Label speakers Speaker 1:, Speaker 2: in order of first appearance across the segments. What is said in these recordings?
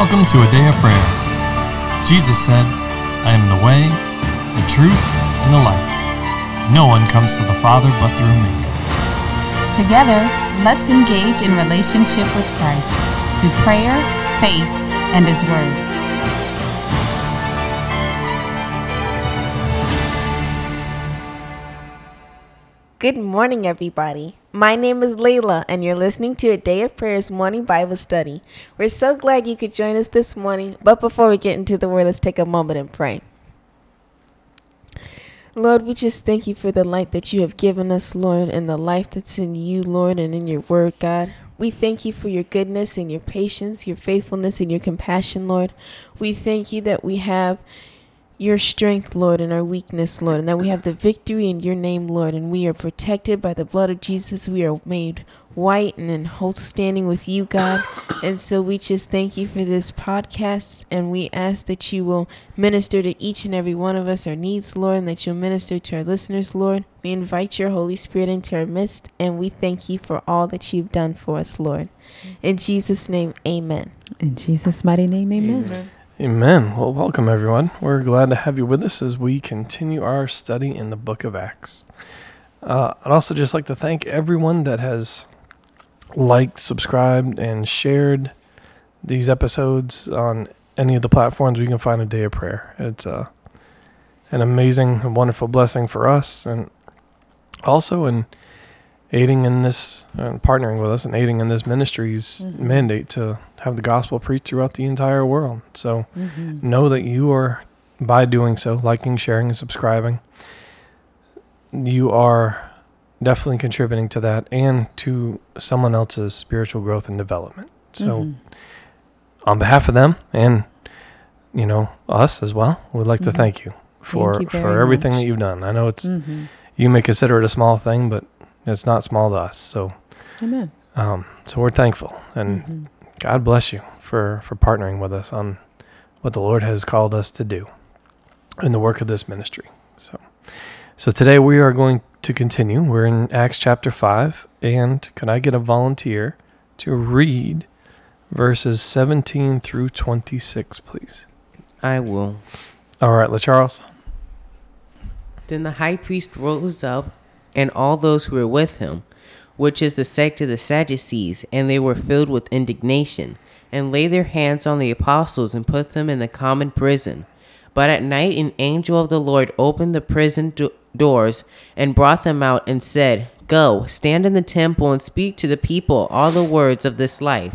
Speaker 1: Welcome to a day of prayer. Jesus said, I am the way, the truth, and the life. No one comes to the Father but through me.
Speaker 2: Together, let's engage in relationship with Christ through prayer, faith, and His Word.
Speaker 3: Good morning, everybody. My name is Layla, and you're listening to a Day of Prayers morning Bible study. We're so glad you could join us this morning, but before we get into the Word, let's take a moment and pray. Lord, we just thank you for the light that you have given us, Lord, and the life that's in you, Lord, and in your Word, God. We thank you for your goodness and your patience, your faithfulness, and your compassion, Lord. We thank you that we have your strength, Lord, and our weakness, Lord, and that we have the victory in your name, Lord, and we are protected by the blood of Jesus. We are made white and in whole standing with you, God. And so we just thank you for this podcast, and we ask that you will minister to each and every one of us our needs, Lord, and that you'll minister to our listeners, Lord. We invite your Holy Spirit into our midst, and we thank you for all that you've done for us, Lord. In Jesus' name, amen.
Speaker 4: In Jesus' mighty name, amen.
Speaker 3: amen.
Speaker 1: Amen. Well, welcome everyone. We're glad to have you with us as we continue our study in the book of Acts. Uh, I'd also just like to thank everyone that has liked, subscribed, and shared these episodes on any of the platforms we can find a day of prayer. It's uh, an amazing, wonderful blessing for us, and also in aiding in this and partnering with us and aiding in this ministry's
Speaker 4: Mhm.
Speaker 1: mandate to have the gospel preached throughout the entire world. So
Speaker 4: Mhm.
Speaker 1: know that you are, by doing so, liking, sharing, and subscribing, you are definitely contributing to that and to someone else's spiritual growth and development. So,
Speaker 4: Mhm.
Speaker 1: on behalf of them and you know us as well, we'd like to
Speaker 4: Mhm.
Speaker 1: thank you for
Speaker 4: you
Speaker 1: for everything
Speaker 4: much.
Speaker 1: that you've done. I know it's
Speaker 4: Mhm.
Speaker 1: you may consider it a small thing, but it's not small to us. So,
Speaker 4: Amen.
Speaker 1: um, so we're thankful and
Speaker 4: Mhm.
Speaker 1: God bless you for for partnering with us on what the Lord has called us to do in the work of this ministry. So, so today we are going to continue. We're in Acts chapter five, and can I get a volunteer to read verses seventeen through twenty six, please?
Speaker 5: I will.
Speaker 1: All right, LaCharles.
Speaker 5: Then the high priest rose up, and all those who were with him, which is the sect of the Sadducees, and they were filled with indignation, and laid their hands on the apostles and put them in the common prison. But at night an angel of the Lord opened the prison do- doors and brought them out and said, Go, stand in the temple and speak to the people all the words of this life.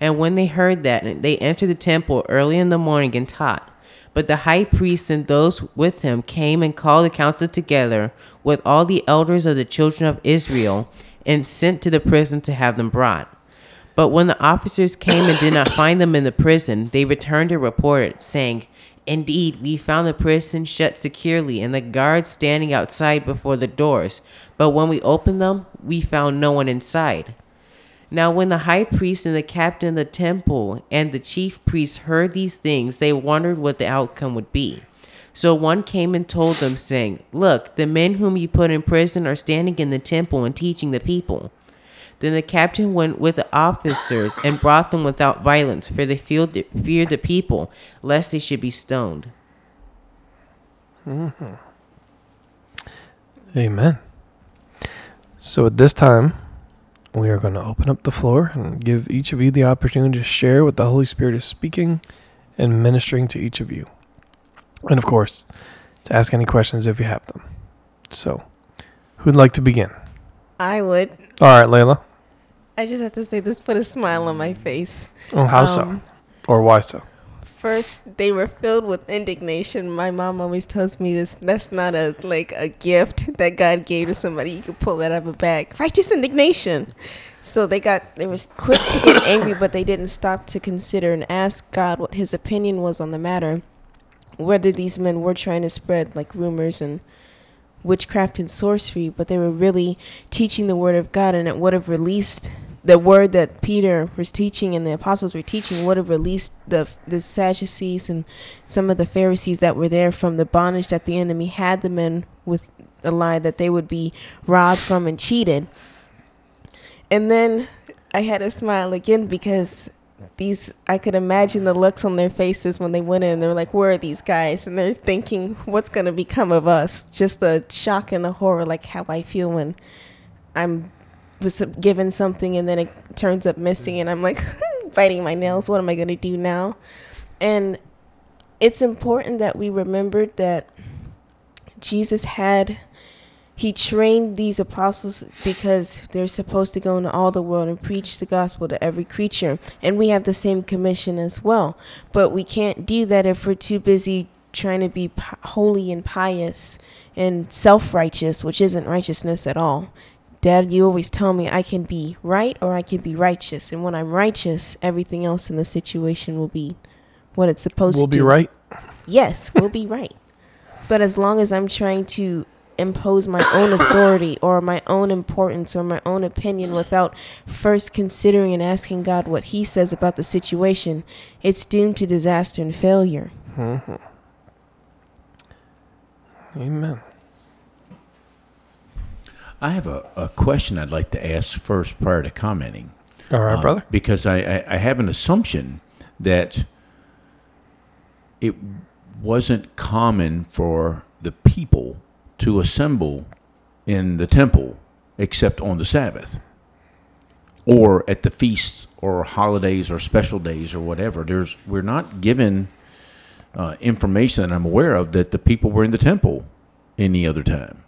Speaker 5: And when they heard that, they entered the temple early in the morning and taught. But the high priest and those with him came and called the council together with all the elders of the children of Israel and sent to the prison to have them brought. But when the officers came and did not find them in the prison, they returned and reported, saying, Indeed, we found the prison shut securely and the guards standing outside before the doors. But when we opened them, we found no one inside. Now, when the high priest and the captain of the temple and the chief priests heard these things, they wondered what the outcome would be. So one came and told them, saying, Look, the men whom you put in prison are standing in the temple and teaching the people. Then the captain went with the officers and brought them without violence, for they feared the, people, lest they should be stoned. Mm-hmm.
Speaker 1: Amen. So at this time, we are going to open up the floor and give each of you the opportunity to share what the Holy Spirit is speaking and ministering to each of you. And of course, to ask any questions if you have them. So, who'd like to begin?
Speaker 3: I would.
Speaker 1: All right, Layla.
Speaker 3: I just have to say this put a smile on my face.
Speaker 1: Oh, how so?
Speaker 3: Um,
Speaker 1: Or why so?
Speaker 3: First, they were filled with indignation. My mom always tells me this. That's not a like a gift that God gave to somebody. You could pull that out of a bag. Righteous indignation. So they got they was quick to get angry, but they didn't stop to consider and ask God what His opinion was on the matter, whether these men were trying to spread like rumors and witchcraft and sorcery, but they were really teaching the word of God, and it would have released the word that Peter was teaching and the apostles were teaching would have released the the Sadducees and some of the Pharisees that were there from the bondage that the enemy had them in with the lie that they would be robbed from and cheated. And then I had a smile again because these I could imagine the looks on their faces when they went in. They're like, "Where are these guys?" And they're thinking, "What's going to become of us?" Just the shock and the horror, like how I feel when I'm was given something and then it turns up missing, mm. and I'm like biting my nails. What am I going to do now? And it's important that we remembered that Jesus had he trained these apostles because they're supposed to go into all the world and preach the gospel to every creature. And we have the same commission as well. But we can't do that if we're too busy trying to be holy and pious and self righteous, which isn't righteousness at all. Dad, you always tell me I can be right or I can be righteous. And when I'm righteous, everything else in the situation will be what it's supposed to
Speaker 1: be. We'll be right.
Speaker 3: Yes, we'll be right. But as long as I'm trying to impose my own authority or my own importance or my own opinion without first considering and asking God what He says about the situation, it's doomed to disaster and failure.
Speaker 1: Mm-hmm. Amen.
Speaker 6: I have a, a question I'd like to ask first prior to commenting.
Speaker 1: All right,
Speaker 6: Uh,
Speaker 1: brother.
Speaker 6: Because I, I, I have an assumption that it wasn't common for the people to assemble in the temple except on the Sabbath or at the feasts or holidays or special days or whatever. There's we're not given uh, information that I'm aware of that the people were in the temple any other time.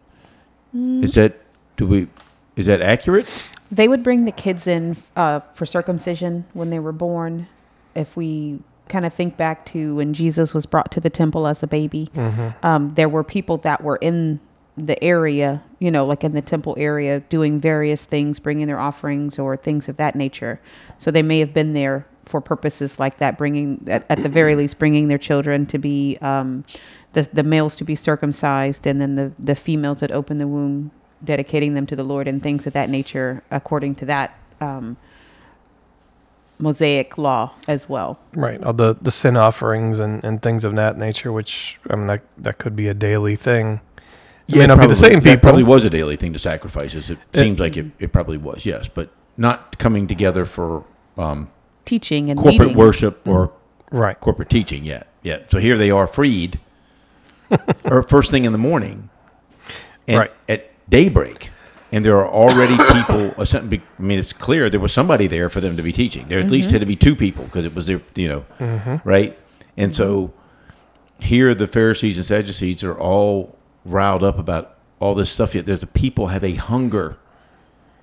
Speaker 6: Is that do we is that accurate?
Speaker 4: They would bring the kids in uh, for circumcision when they were born. If we kind of think back to when Jesus was brought to the temple as a baby, um, there were people that were in the area, you know, like in the temple area, doing various things, bringing their offerings or things of that nature. So they may have been there for purposes like that, bringing at, at the very least bringing their children to be um, the the males to be circumcised, and then the the females that open the womb, dedicating them to the Lord, and things of that nature, according to that um, Mosaic law as well.
Speaker 1: Right. All the, the sin offerings and, and things of that nature, which I mean that that could be a daily thing. It may
Speaker 6: it
Speaker 1: not be the same
Speaker 6: That
Speaker 1: people.
Speaker 6: probably was a daily thing to sacrifices. It,
Speaker 1: It-
Speaker 6: seems like it, it probably was, yes, but not coming together for um,
Speaker 4: Teaching and
Speaker 6: corporate
Speaker 4: meeting.
Speaker 6: worship or
Speaker 1: Right.
Speaker 6: corporate teaching yet. Yet, so here they are freed, or first thing in the morning, and
Speaker 1: Right.
Speaker 6: at daybreak, and there are already people. uh, some- I mean, it's clear there was somebody there for them to be teaching. There at least mm-hmm. had to be two people because it was their, you know, mm-hmm. right. And so here the Pharisees and Sadducees are all riled up about all this stuff. Yet there's the people have a hunger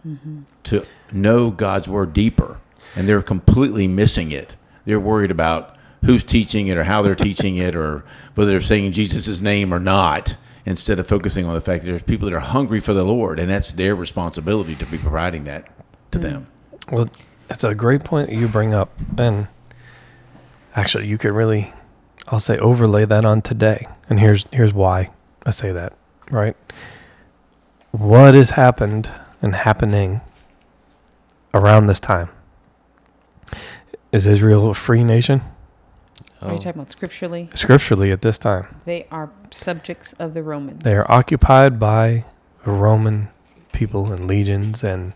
Speaker 6: mm-hmm. to know God's word deeper, and they're completely missing it. They're worried about who's teaching it or how they're teaching it or whether they're saying Jesus' name or not, instead of focusing on the fact that there's people that are hungry for the Lord, and that's their responsibility to be providing that to them.
Speaker 1: Well, that's a great point that you bring up, and actually, you could really, I'll say, overlay that on today. And here's here's why I say that. Right. What has happened and happening around this time? Is Israel a free nation?
Speaker 4: Are you oh. talking about scripturally?
Speaker 1: Scripturally, at this time,
Speaker 4: They are subjects of the Romans.
Speaker 1: they are occupied by Roman people and legions and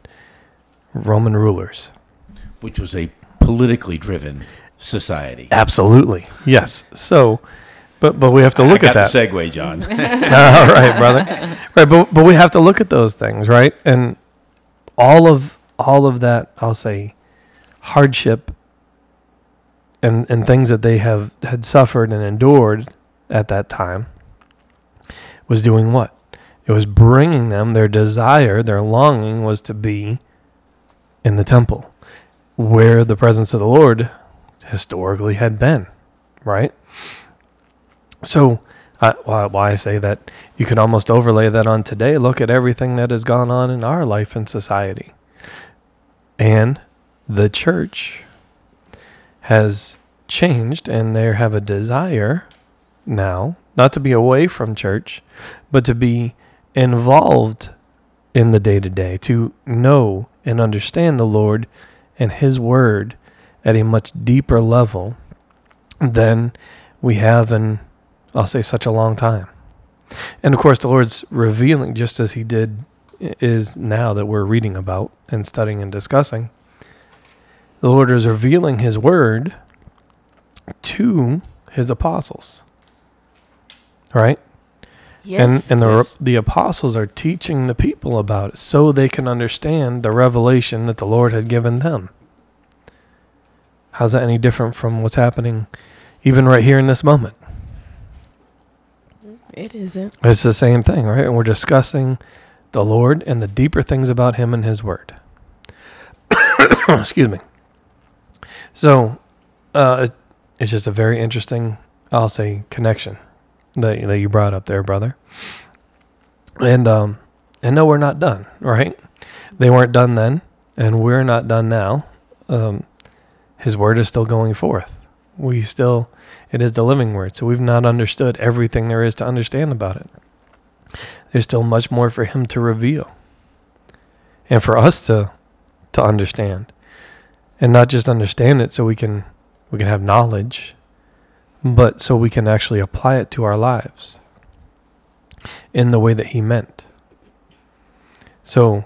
Speaker 1: Roman rulers.
Speaker 6: Which was a politically driven society.
Speaker 1: Absolutely, yes. So, but but we have to look
Speaker 6: I
Speaker 1: at
Speaker 6: got
Speaker 1: that.
Speaker 6: the segue, John.
Speaker 1: All right, brother. Right, but but we have to look at those things, right? And all of all of that, I'll say, hardship and and things that they have had suffered and endured at that time was doing what? It was bringing them their desire, their longing was to be in the temple, where the presence of the Lord historically had been, right? So, why, why I say that you can almost overlay that on today. Look at everything that has gone on in our life and society. And the church has changed, and they have a desire now not to be away from church, but to be involved in the day to day, to know and understand the Lord and His Word at a much deeper level than we have in, I'll say, such a long time. And of course, the Lord's revealing, just as He did, is now that we're reading about and studying and discussing. The Lord is revealing his word to his apostles. Right?
Speaker 3: Yes.
Speaker 1: And and the the apostles are teaching the people about it so they can understand the revelation that the Lord had given them. How's that any different from what's happening even right here in this moment?
Speaker 3: it isn't.
Speaker 1: It's the same thing, right? And we're discussing the Lord and the deeper things about him and his word. Excuse me. So, uh, it, it's just a very interesting, I'll say, connection that that you brought up there, brother. And um, and no, we're not done, right? They weren't done then, and we're not done now. Um, his word is still going forth. We still, it is the living word. So we've not understood everything there is to understand about it. There's still much more for him to reveal, and for us to to understand, and not just understand it so we can we can have knowledge, but so we can actually apply it to our lives in the way that he meant. So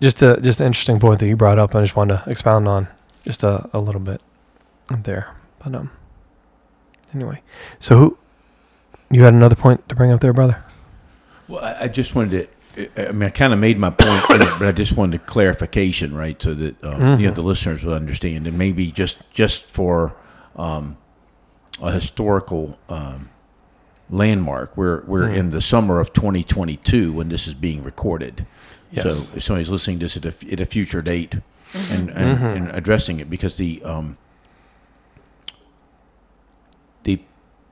Speaker 1: just a just an interesting point that you brought up I just wanted to expound on just a, a little bit there. But um anyway. So who you had another point to bring up there, brother?
Speaker 6: Well, I, I just wanted to. I mean, I kind of made my point, it, but I just wanted clarification, right, so that um, you know the listeners will understand, and maybe just just for um, a historical um, landmark, we're we're in the summer of 2022 when this is being recorded.
Speaker 1: Yes.
Speaker 6: So if somebody's listening to this at a, at a future date and, and, and addressing it, because the um, the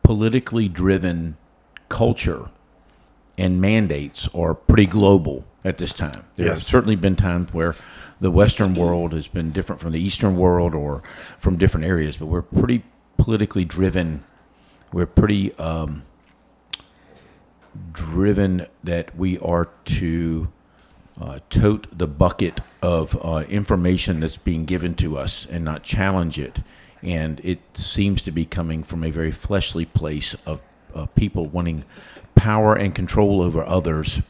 Speaker 6: politically driven culture and mandates are pretty global at this time. There have certainly been times where the Western world has been different from the Eastern world or from different areas, but we're pretty politically driven. We're pretty um, driven that we are to uh, tote the bucket of uh, information that's being given to us and not challenge it. And it seems to be coming from a very fleshly place of uh, people wanting power and control over others,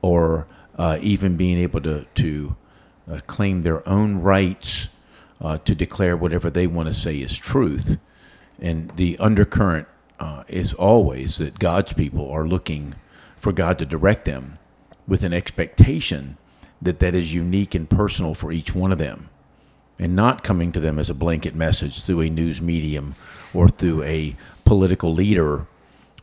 Speaker 6: or uh, even being able to to uh, claim their own rights uh, to declare whatever they want to say is truth. And the undercurrent uh, is always that God's people are looking for God to direct them with an expectation that that is unique and personal for each one of them and not coming to them as a blanket message through a news medium or through a political leader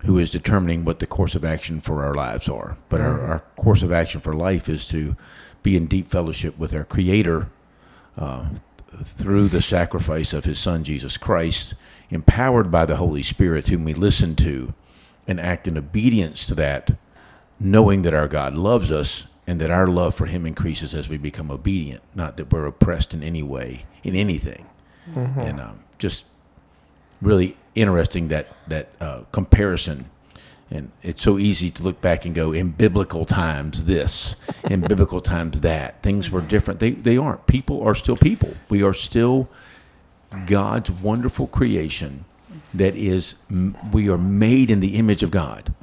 Speaker 6: who is determining what the course of action for our lives are. But our, our course of action for life is to be in deep fellowship with our Creator uh, through the sacrifice of His Son, Jesus Christ, empowered by the Holy Spirit, whom we listen to and act in obedience to that, knowing that our God loves us and that our love for Him increases as we become obedient, not that we're oppressed in any way, in anything. And um, just really interesting that that uh, comparison. And it's so easy to look back and go, in biblical times, this, in biblical times, that. Things were different. They, they aren't. People are still people. We are still God's wonderful creation that is, we are made in the image of God.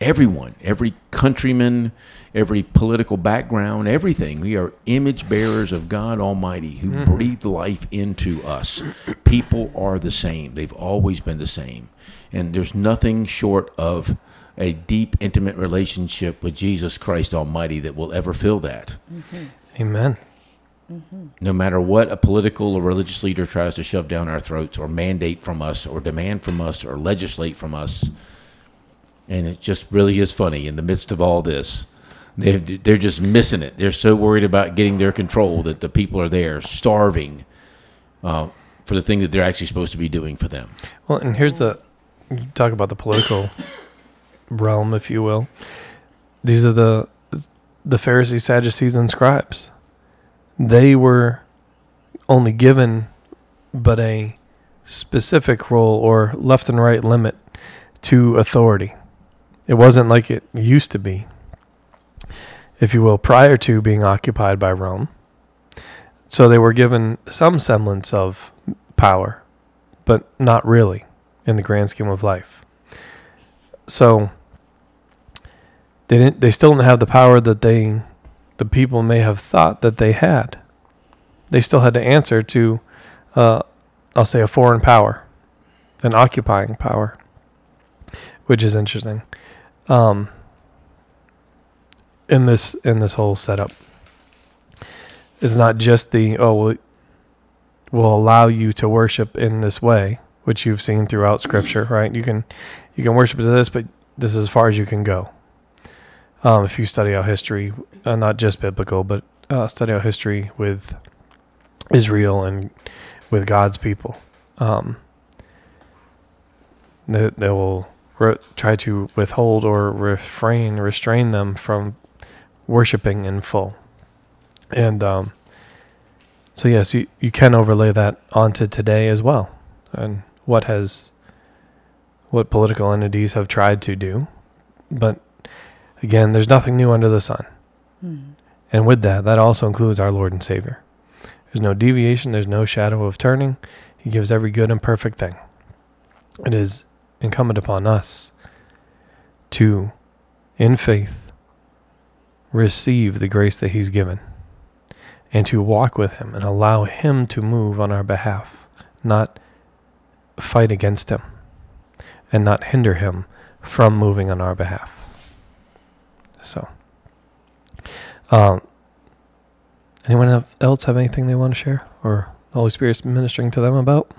Speaker 6: Everyone, every countryman, every political background, everything. We are image bearers of God Almighty who mm-hmm. breathed life into us. People are the same. They've always been the same. And there's nothing short of a deep, intimate relationship with Jesus Christ Almighty that will ever fill that mm-hmm.
Speaker 1: Amen. Mm-hmm.
Speaker 6: no matter what a political or religious leader tries to shove down our throats or mandate from us or demand from us or legislate from us. And it just really is funny in the midst of all this. They're, they're just missing it. They're so worried about getting their control that the people are there starving uh, for the thing that they're actually supposed to be doing for them.
Speaker 1: Well, and here's the talk about the political realm, if you will. These are the the Pharisees, Sadducees, and scribes. They were only given but a specific role or left and right limit to authority. It wasn't like it used to be, if you will, prior to being occupied by Rome. So they were given some semblance of power, but not really in the grand scheme of life. So they didn't they still didn't have the power that they the people may have thought that they had. they still had to answer to, uh, I'll say, a foreign power, an occupying power, which is interesting. Um, in this in this whole setup, it's not just the oh well, will allow you to worship in this way, which you've seen throughout Scripture, right? You can you can worship to this, but this is as far as you can go. Um, if you study out history, uh, not just biblical, but uh, study out history with Israel and with God's people, um, they, they will try to withhold or refrain, restrain them from worshiping in full. And um, so, yes, you, you can overlay that onto today as well, and what has what political entities have tried to do, but again, there's nothing new under the sun. And with that, that also includes our Lord and Savior. There's no deviation, there's no shadow of turning. He gives every good and perfect thing. It is incumbent upon us to, in faith, receive the grace that He's given and to walk with Him and allow Him to move on our behalf, not fight against Him and not hinder Him from moving on our behalf. So, um, anyone else have anything they want to share or the Holy Spirit's ministering to them about?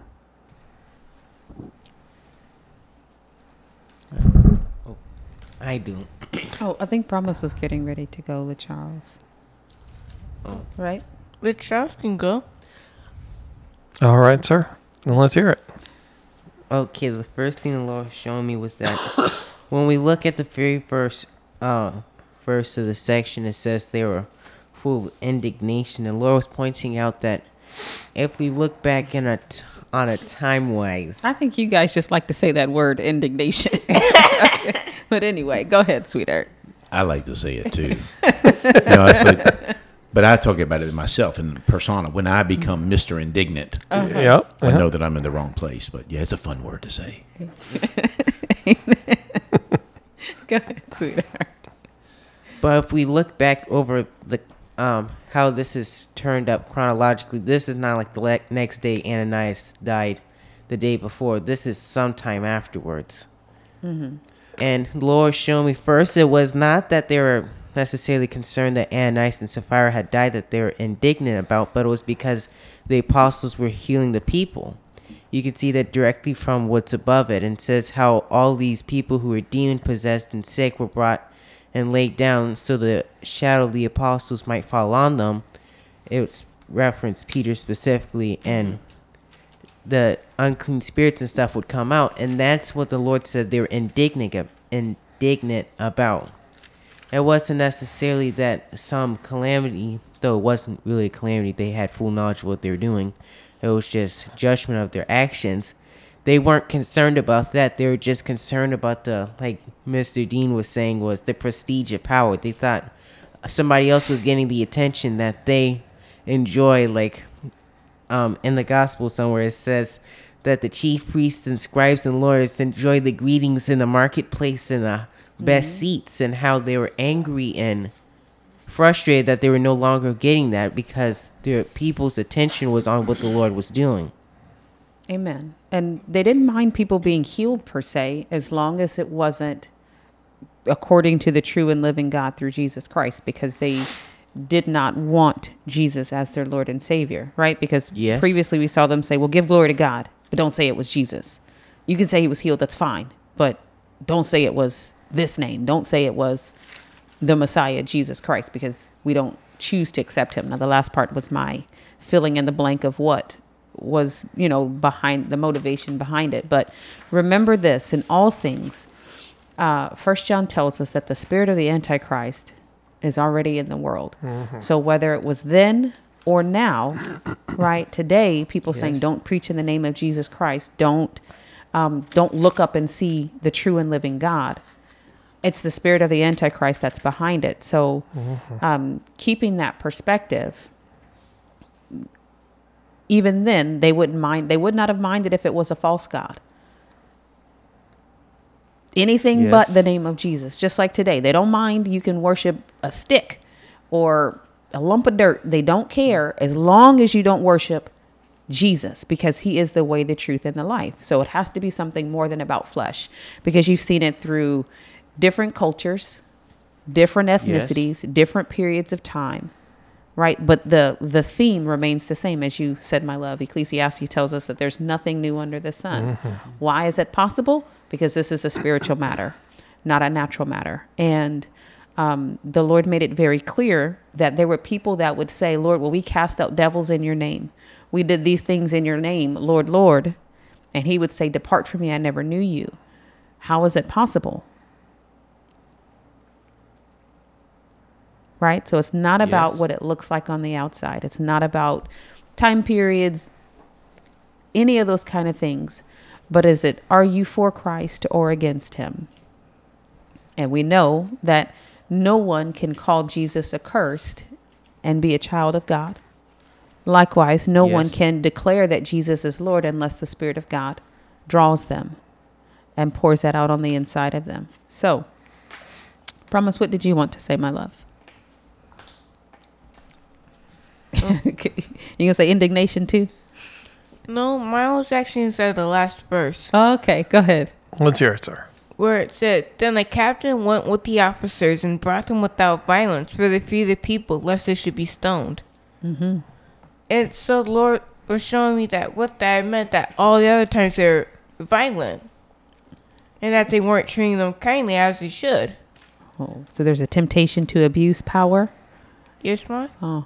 Speaker 5: I do.
Speaker 4: Oh, I think Promise was getting ready to go with Charles.
Speaker 5: Oh.
Speaker 4: Right?
Speaker 3: With Charles can go.
Speaker 1: All right, sir. Then let's hear it.
Speaker 5: Okay, the first thing the Lord showed me was that when we look at the very first uh, verse of the section, it says they were full of indignation. The Lord was pointing out that if we look back in a t- on a time wise,
Speaker 4: I think you guys just like to say that word indignation. but anyway, go ahead, sweetheart.
Speaker 6: I like to say it too. you know, like- but I talk about it myself in persona. When I become Mister Indignant,
Speaker 1: Yep.
Speaker 6: I
Speaker 1: yeah.
Speaker 6: know that I'm in the wrong place. But yeah, it's a fun word to say.
Speaker 4: Go ahead, sweetheart.
Speaker 5: But if we look back over the um how this is turned up chronologically, this is not like the le- next day Ananias died, the day before. This is sometime afterwards. And Lord showed me first it was not that they were necessarily concerned that Ananias and Sapphira had died that they were indignant about, but it was because the apostles were healing the people. You can see that directly from what's above it, and says how all these people who were demon possessed and sick were brought and laid down so the shadow of the apostles might fall on them. It's referenced Peter specifically, and mm-hmm. The unclean spirits and stuff would come out, and that's what the Lord said they were indignant ab- indignant about. It wasn't necessarily that some calamity, though it wasn't really a calamity. They had full knowledge of what they were doing. It was just judgment of their actions. They weren't concerned about that. They were just concerned about the, like Mr. Dean was saying, was the prestige of power. They thought somebody else was getting the attention that they enjoy. Like um, in the gospel somewhere, it says that the chief priests and scribes and lawyers enjoyed the greetings in the marketplace and the best seats, and how they were angry and frustrated that they were no longer getting that because their people's attention was on what the Lord was doing.
Speaker 4: Amen. And they didn't mind people being healed per se, as long as it wasn't according to the true and living God through Jesus Christ, because they did not want Jesus as their Lord and Savior, right? Because
Speaker 5: Yes.
Speaker 4: previously we saw them say, well, give glory to God, but don't say it was Jesus. You can say he was healed, that's fine, but don't say it was this name. Don't say it was the Messiah, Jesus Christ, because we don't choose to accept him. Now, the last part was my filling in the blank of what was, you know, behind the motivation behind it. But remember this in all things, uh, First John tells us that the spirit of the Antichrist is already in the world. So whether it was then or now, right today, people saying don't preach in the name of Jesus Christ, don't um, don't look up and see the true and living God. It's the spirit of the antichrist that's behind it. So um, keeping that perspective even then they wouldn't mind they would not have minded if it was a false god anything but the name of jesus just like today they don't mind you can worship a stick or a lump of dirt. They don't care as long as you don't worship Jesus because he is the way, the truth, and the life. So it has to be something more than about flesh because you've seen it through different cultures, different ethnicities, different periods of time. Right, but the the theme remains the same as you said, my love. Ecclesiastes tells us that there's nothing new under the sun. Mm-hmm. Why is that possible? Because this is a spiritual matter, not a natural matter. And um, the Lord made it very clear that there were people that would say, Lord, well, we cast out devils in your name. We did these things in your name, Lord, Lord. And he would say, Depart from me, I never knew you. How is it possible? Right? So it's not about
Speaker 5: Yes.
Speaker 4: what it looks like on the outside, it's not about time periods, any of those kind of things. But is it, are you for Christ or against him? And we know that no one can call Jesus accursed and be a child of God. Likewise, no one can declare that Jesus is Lord unless the Spirit of God draws them and pours that out on the inside of them. So, Promise, what did you want to say, my love? Okay. Oh. you gonna say indignation too?
Speaker 7: No, mine was actually inside the last verse
Speaker 4: Okay, go ahead.
Speaker 1: Let's hear it, sir.
Speaker 7: where it said, Then the captain went with the officers and brought them without violence for the fear of the people, lest they should be stoned. Mm-hmm. And so the Lord was showing me that what that meant that all the other times they're violent and that they weren't treating them kindly as they should.
Speaker 4: Oh, so there's a temptation to abuse power.
Speaker 7: Yes, ma'am?
Speaker 4: Oh,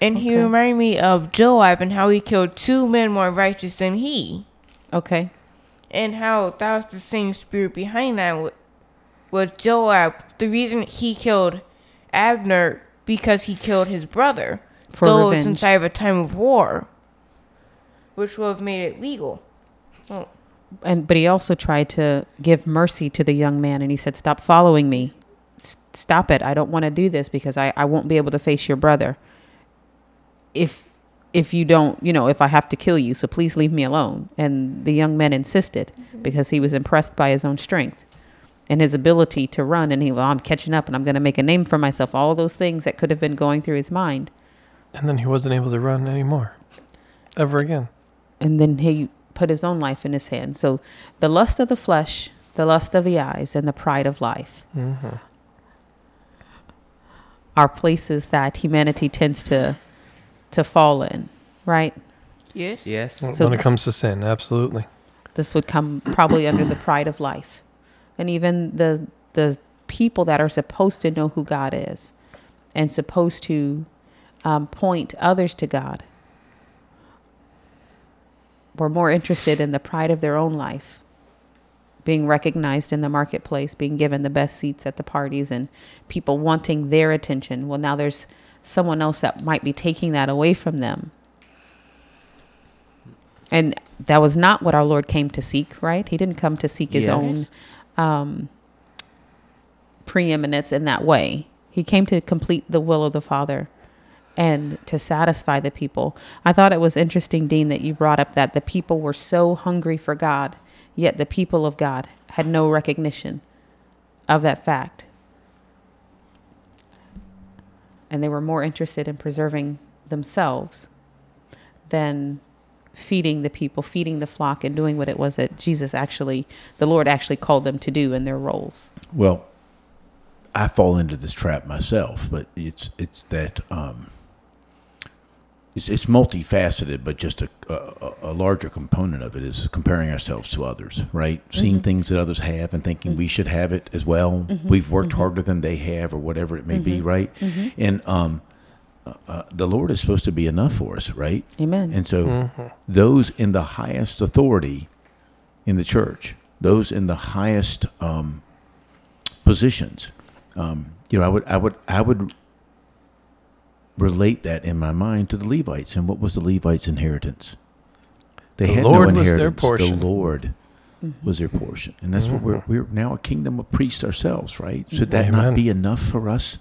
Speaker 7: And he reminded me of Joab and how he killed two men more righteous than he.
Speaker 4: okay.
Speaker 7: and how that was the same spirit behind that with, with Joab. The reason he killed Abner because he killed his brother.
Speaker 4: For
Speaker 7: though it's
Speaker 4: revenge.
Speaker 7: inside of a time of war, which would have made it legal. Well,
Speaker 4: And but he also tried to give mercy to the young man, and he said, "Stop following me. S- stop it. I don't want to do this because I, I won't be able to face your brother. If if you don't, you know, if I have to kill you, so please leave me alone." And the young man insisted mm-hmm. because he was impressed by his own strength and his ability to run. And he, well, I'm catching up, and I'm going to make a name for myself. All those things that could have been going through his mind.
Speaker 1: And then he wasn't able to run anymore. Ever again.
Speaker 4: and then he put his own life in his hands. So the lust of the flesh, the lust of the eyes, and the pride of life mm-hmm. are places that humanity tends to to fall in, right?
Speaker 7: yes.
Speaker 5: Yes.
Speaker 1: When it comes to sin, absolutely.
Speaker 4: This would come probably under the pride of life, and even the the people that are supposed to know who God is and supposed to um, point others to God were more interested in the pride of their own life, being recognized in the marketplace, being given the best seats at the parties, and people wanting their attention. Well, now there's someone else that might be taking that away from them. And that was not what our Lord came to seek, right? He didn't come to seek his
Speaker 5: Yes.
Speaker 4: own um, preeminence in that way. He came to complete the will of the Father and to satisfy the people. I thought it was interesting, Dean, that you brought up that the people were so hungry for God, yet the people of God had no recognition of that fact. And they were more interested in preserving themselves than feeding the people, feeding the flock, and doing what it was that Jesus actually, the Lord actually called them to do in their roles.
Speaker 6: Well, I fall into this trap myself, but it's it's that um, it's, it's multifaceted, but just a, a a larger component of it is comparing ourselves to others, right? Seeing things that others have and thinking we should have it as well. We've worked harder than they have, or whatever it may be, right? And um, uh, uh, the Lord is supposed to be enough for us, right?
Speaker 4: Amen.
Speaker 6: And so, those in the highest authority in the church, those in the highest um, positions, um, you know, I would, I would, I would relate that in my mind to the Levites. And what was the Levites' inheritance? They
Speaker 1: The
Speaker 6: had
Speaker 1: Lord
Speaker 6: no
Speaker 1: was their
Speaker 6: inheritance.
Speaker 1: portion.
Speaker 6: The Lord mm-hmm. was their portion, and that's what we're mm-hmm. we're now a kingdom of priests ourselves, right? Should that
Speaker 1: Amen.
Speaker 6: not be enough for us?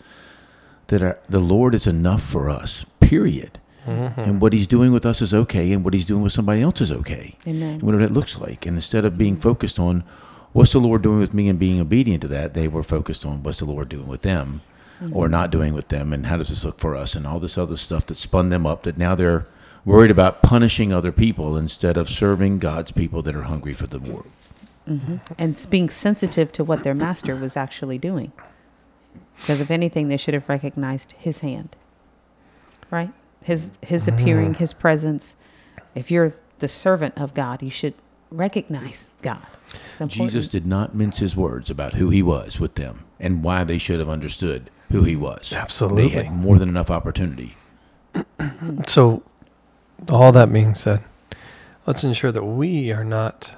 Speaker 6: That our, the Lord is enough for us. Period. Mm-hmm. And what He's doing with us is okay, and what He's doing with somebody else is okay
Speaker 4: Amen.
Speaker 6: and whatever that looks like. And instead of being focused on what's the Lord doing with me and being obedient to that, they were focused on what's the Lord doing with them or mm-hmm. not doing with them, and how does this look for us, and all this other stuff that spun them up. That now they're worried about punishing other people instead of serving God's people that are hungry for the word.
Speaker 4: Mm-hmm. and being sensitive to what their master was actually doing. Because if anything, they should have recognized his hand, right? His his mm-hmm. appearing, his presence. If you're the servant of God, you should recognize God.
Speaker 6: Jesus did not mince his words about who he was with them and why they should have understood who he was.
Speaker 1: Absolutely.
Speaker 6: They had more than enough opportunity.
Speaker 1: So, all that being said, let's ensure that we are not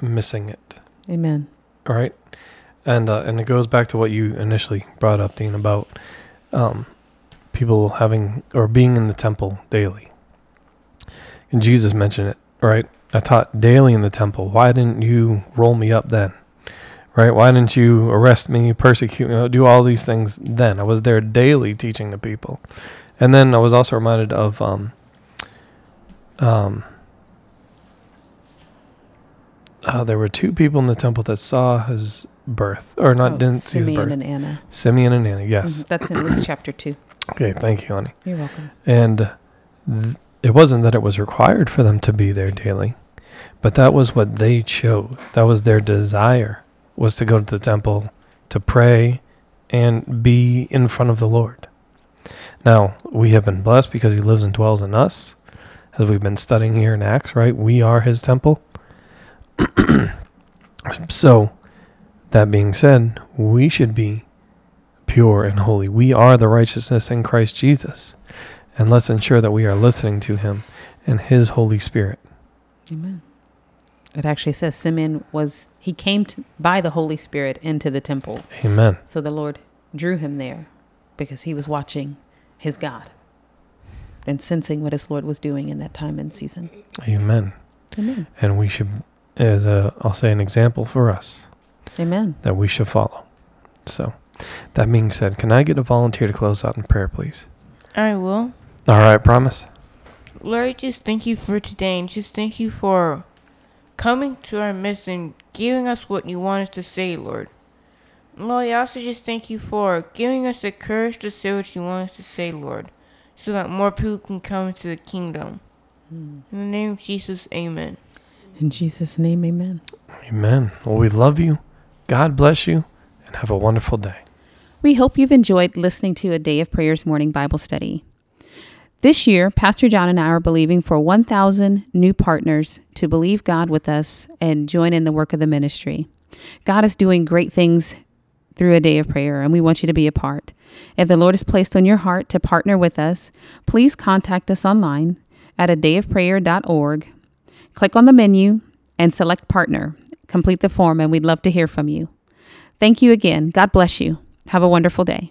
Speaker 1: missing it.
Speaker 4: Amen.
Speaker 1: All right, and uh, and it goes back to what you initially brought up, Dean, about um, people having or being in the temple daily. And Jesus mentioned it, right? I taught daily in the temple. Why didn't you roll me up then? Right? Why didn't you arrest me, persecute me, do all these things then? I was there daily teaching the people. And then I was also reminded of um, um, uh, there were two people in the temple that saw his birth, or not
Speaker 4: Oh,
Speaker 1: didn't see his
Speaker 4: Simeon and Anna.
Speaker 1: Simeon and Anna, yes.
Speaker 4: Mhm. That's in Luke chapter 2.
Speaker 1: Okay, thank you, honey.
Speaker 4: You're welcome.
Speaker 1: And th- it wasn't that it was required for them to be there daily, but that was what they chose. That was their desire was to go to the temple to pray and be in front of the Lord. Now, we have been blessed because he lives and dwells in us. As we've been studying here in Acts, right? We are his temple. so, that being said, we should be pure and holy. We are the righteousness in Christ Jesus. And let's ensure that we are listening to him and his Holy Spirit.
Speaker 4: Amen. It actually says Simeon was, he came to, by the Holy Spirit into the temple.
Speaker 1: Amen.
Speaker 4: So the Lord drew him there because he was watching his God and sensing what his Lord was doing in that time and season.
Speaker 1: Amen.
Speaker 4: Amen.
Speaker 1: And we should, as a, I'll say, an example for us
Speaker 4: Amen.
Speaker 1: that we should follow. So, that being said, can I get a volunteer to close out in prayer, please?
Speaker 7: I will.
Speaker 1: All right, promise.
Speaker 7: Lord, just thank you for today and just thank you for coming to our midst and giving us what you want us to say, Lord. Lord, I also just thank you for giving us the courage to say what you want us to say, Lord, so that more people can come into the kingdom. Hmm. In the name of Jesus, amen.
Speaker 4: In Jesus' name, amen.
Speaker 1: Amen. Well, we love you. God bless you, and have a wonderful day.
Speaker 2: We hope you've enjoyed listening to a Day of Prayers morning Bible study. This year, Pastor John and I are believing for 1,000 new partners to believe God with us and join in the work of the ministry. God is doing great things through a day of prayer, and we want you to be a part. If the Lord has placed on your heart to partner with us, please contact us online at a dayofprayer.org. Click on the menu and select partner. Complete the form, and we'd love to hear from you. Thank you again. God bless you. Have a wonderful day.